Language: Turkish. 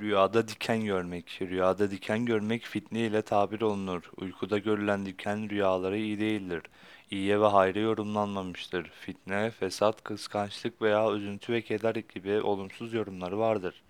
Rüyada diken görmek. Rüyada diken görmek fitne ile tabir olunur. Uykuda görülen diken rüyalara iyi değildir. İyiye ve hayra yorumlanmamıştır. Fitne, fesat, kıskançlık veya üzüntü ve keder gibi olumsuz yorumları vardır.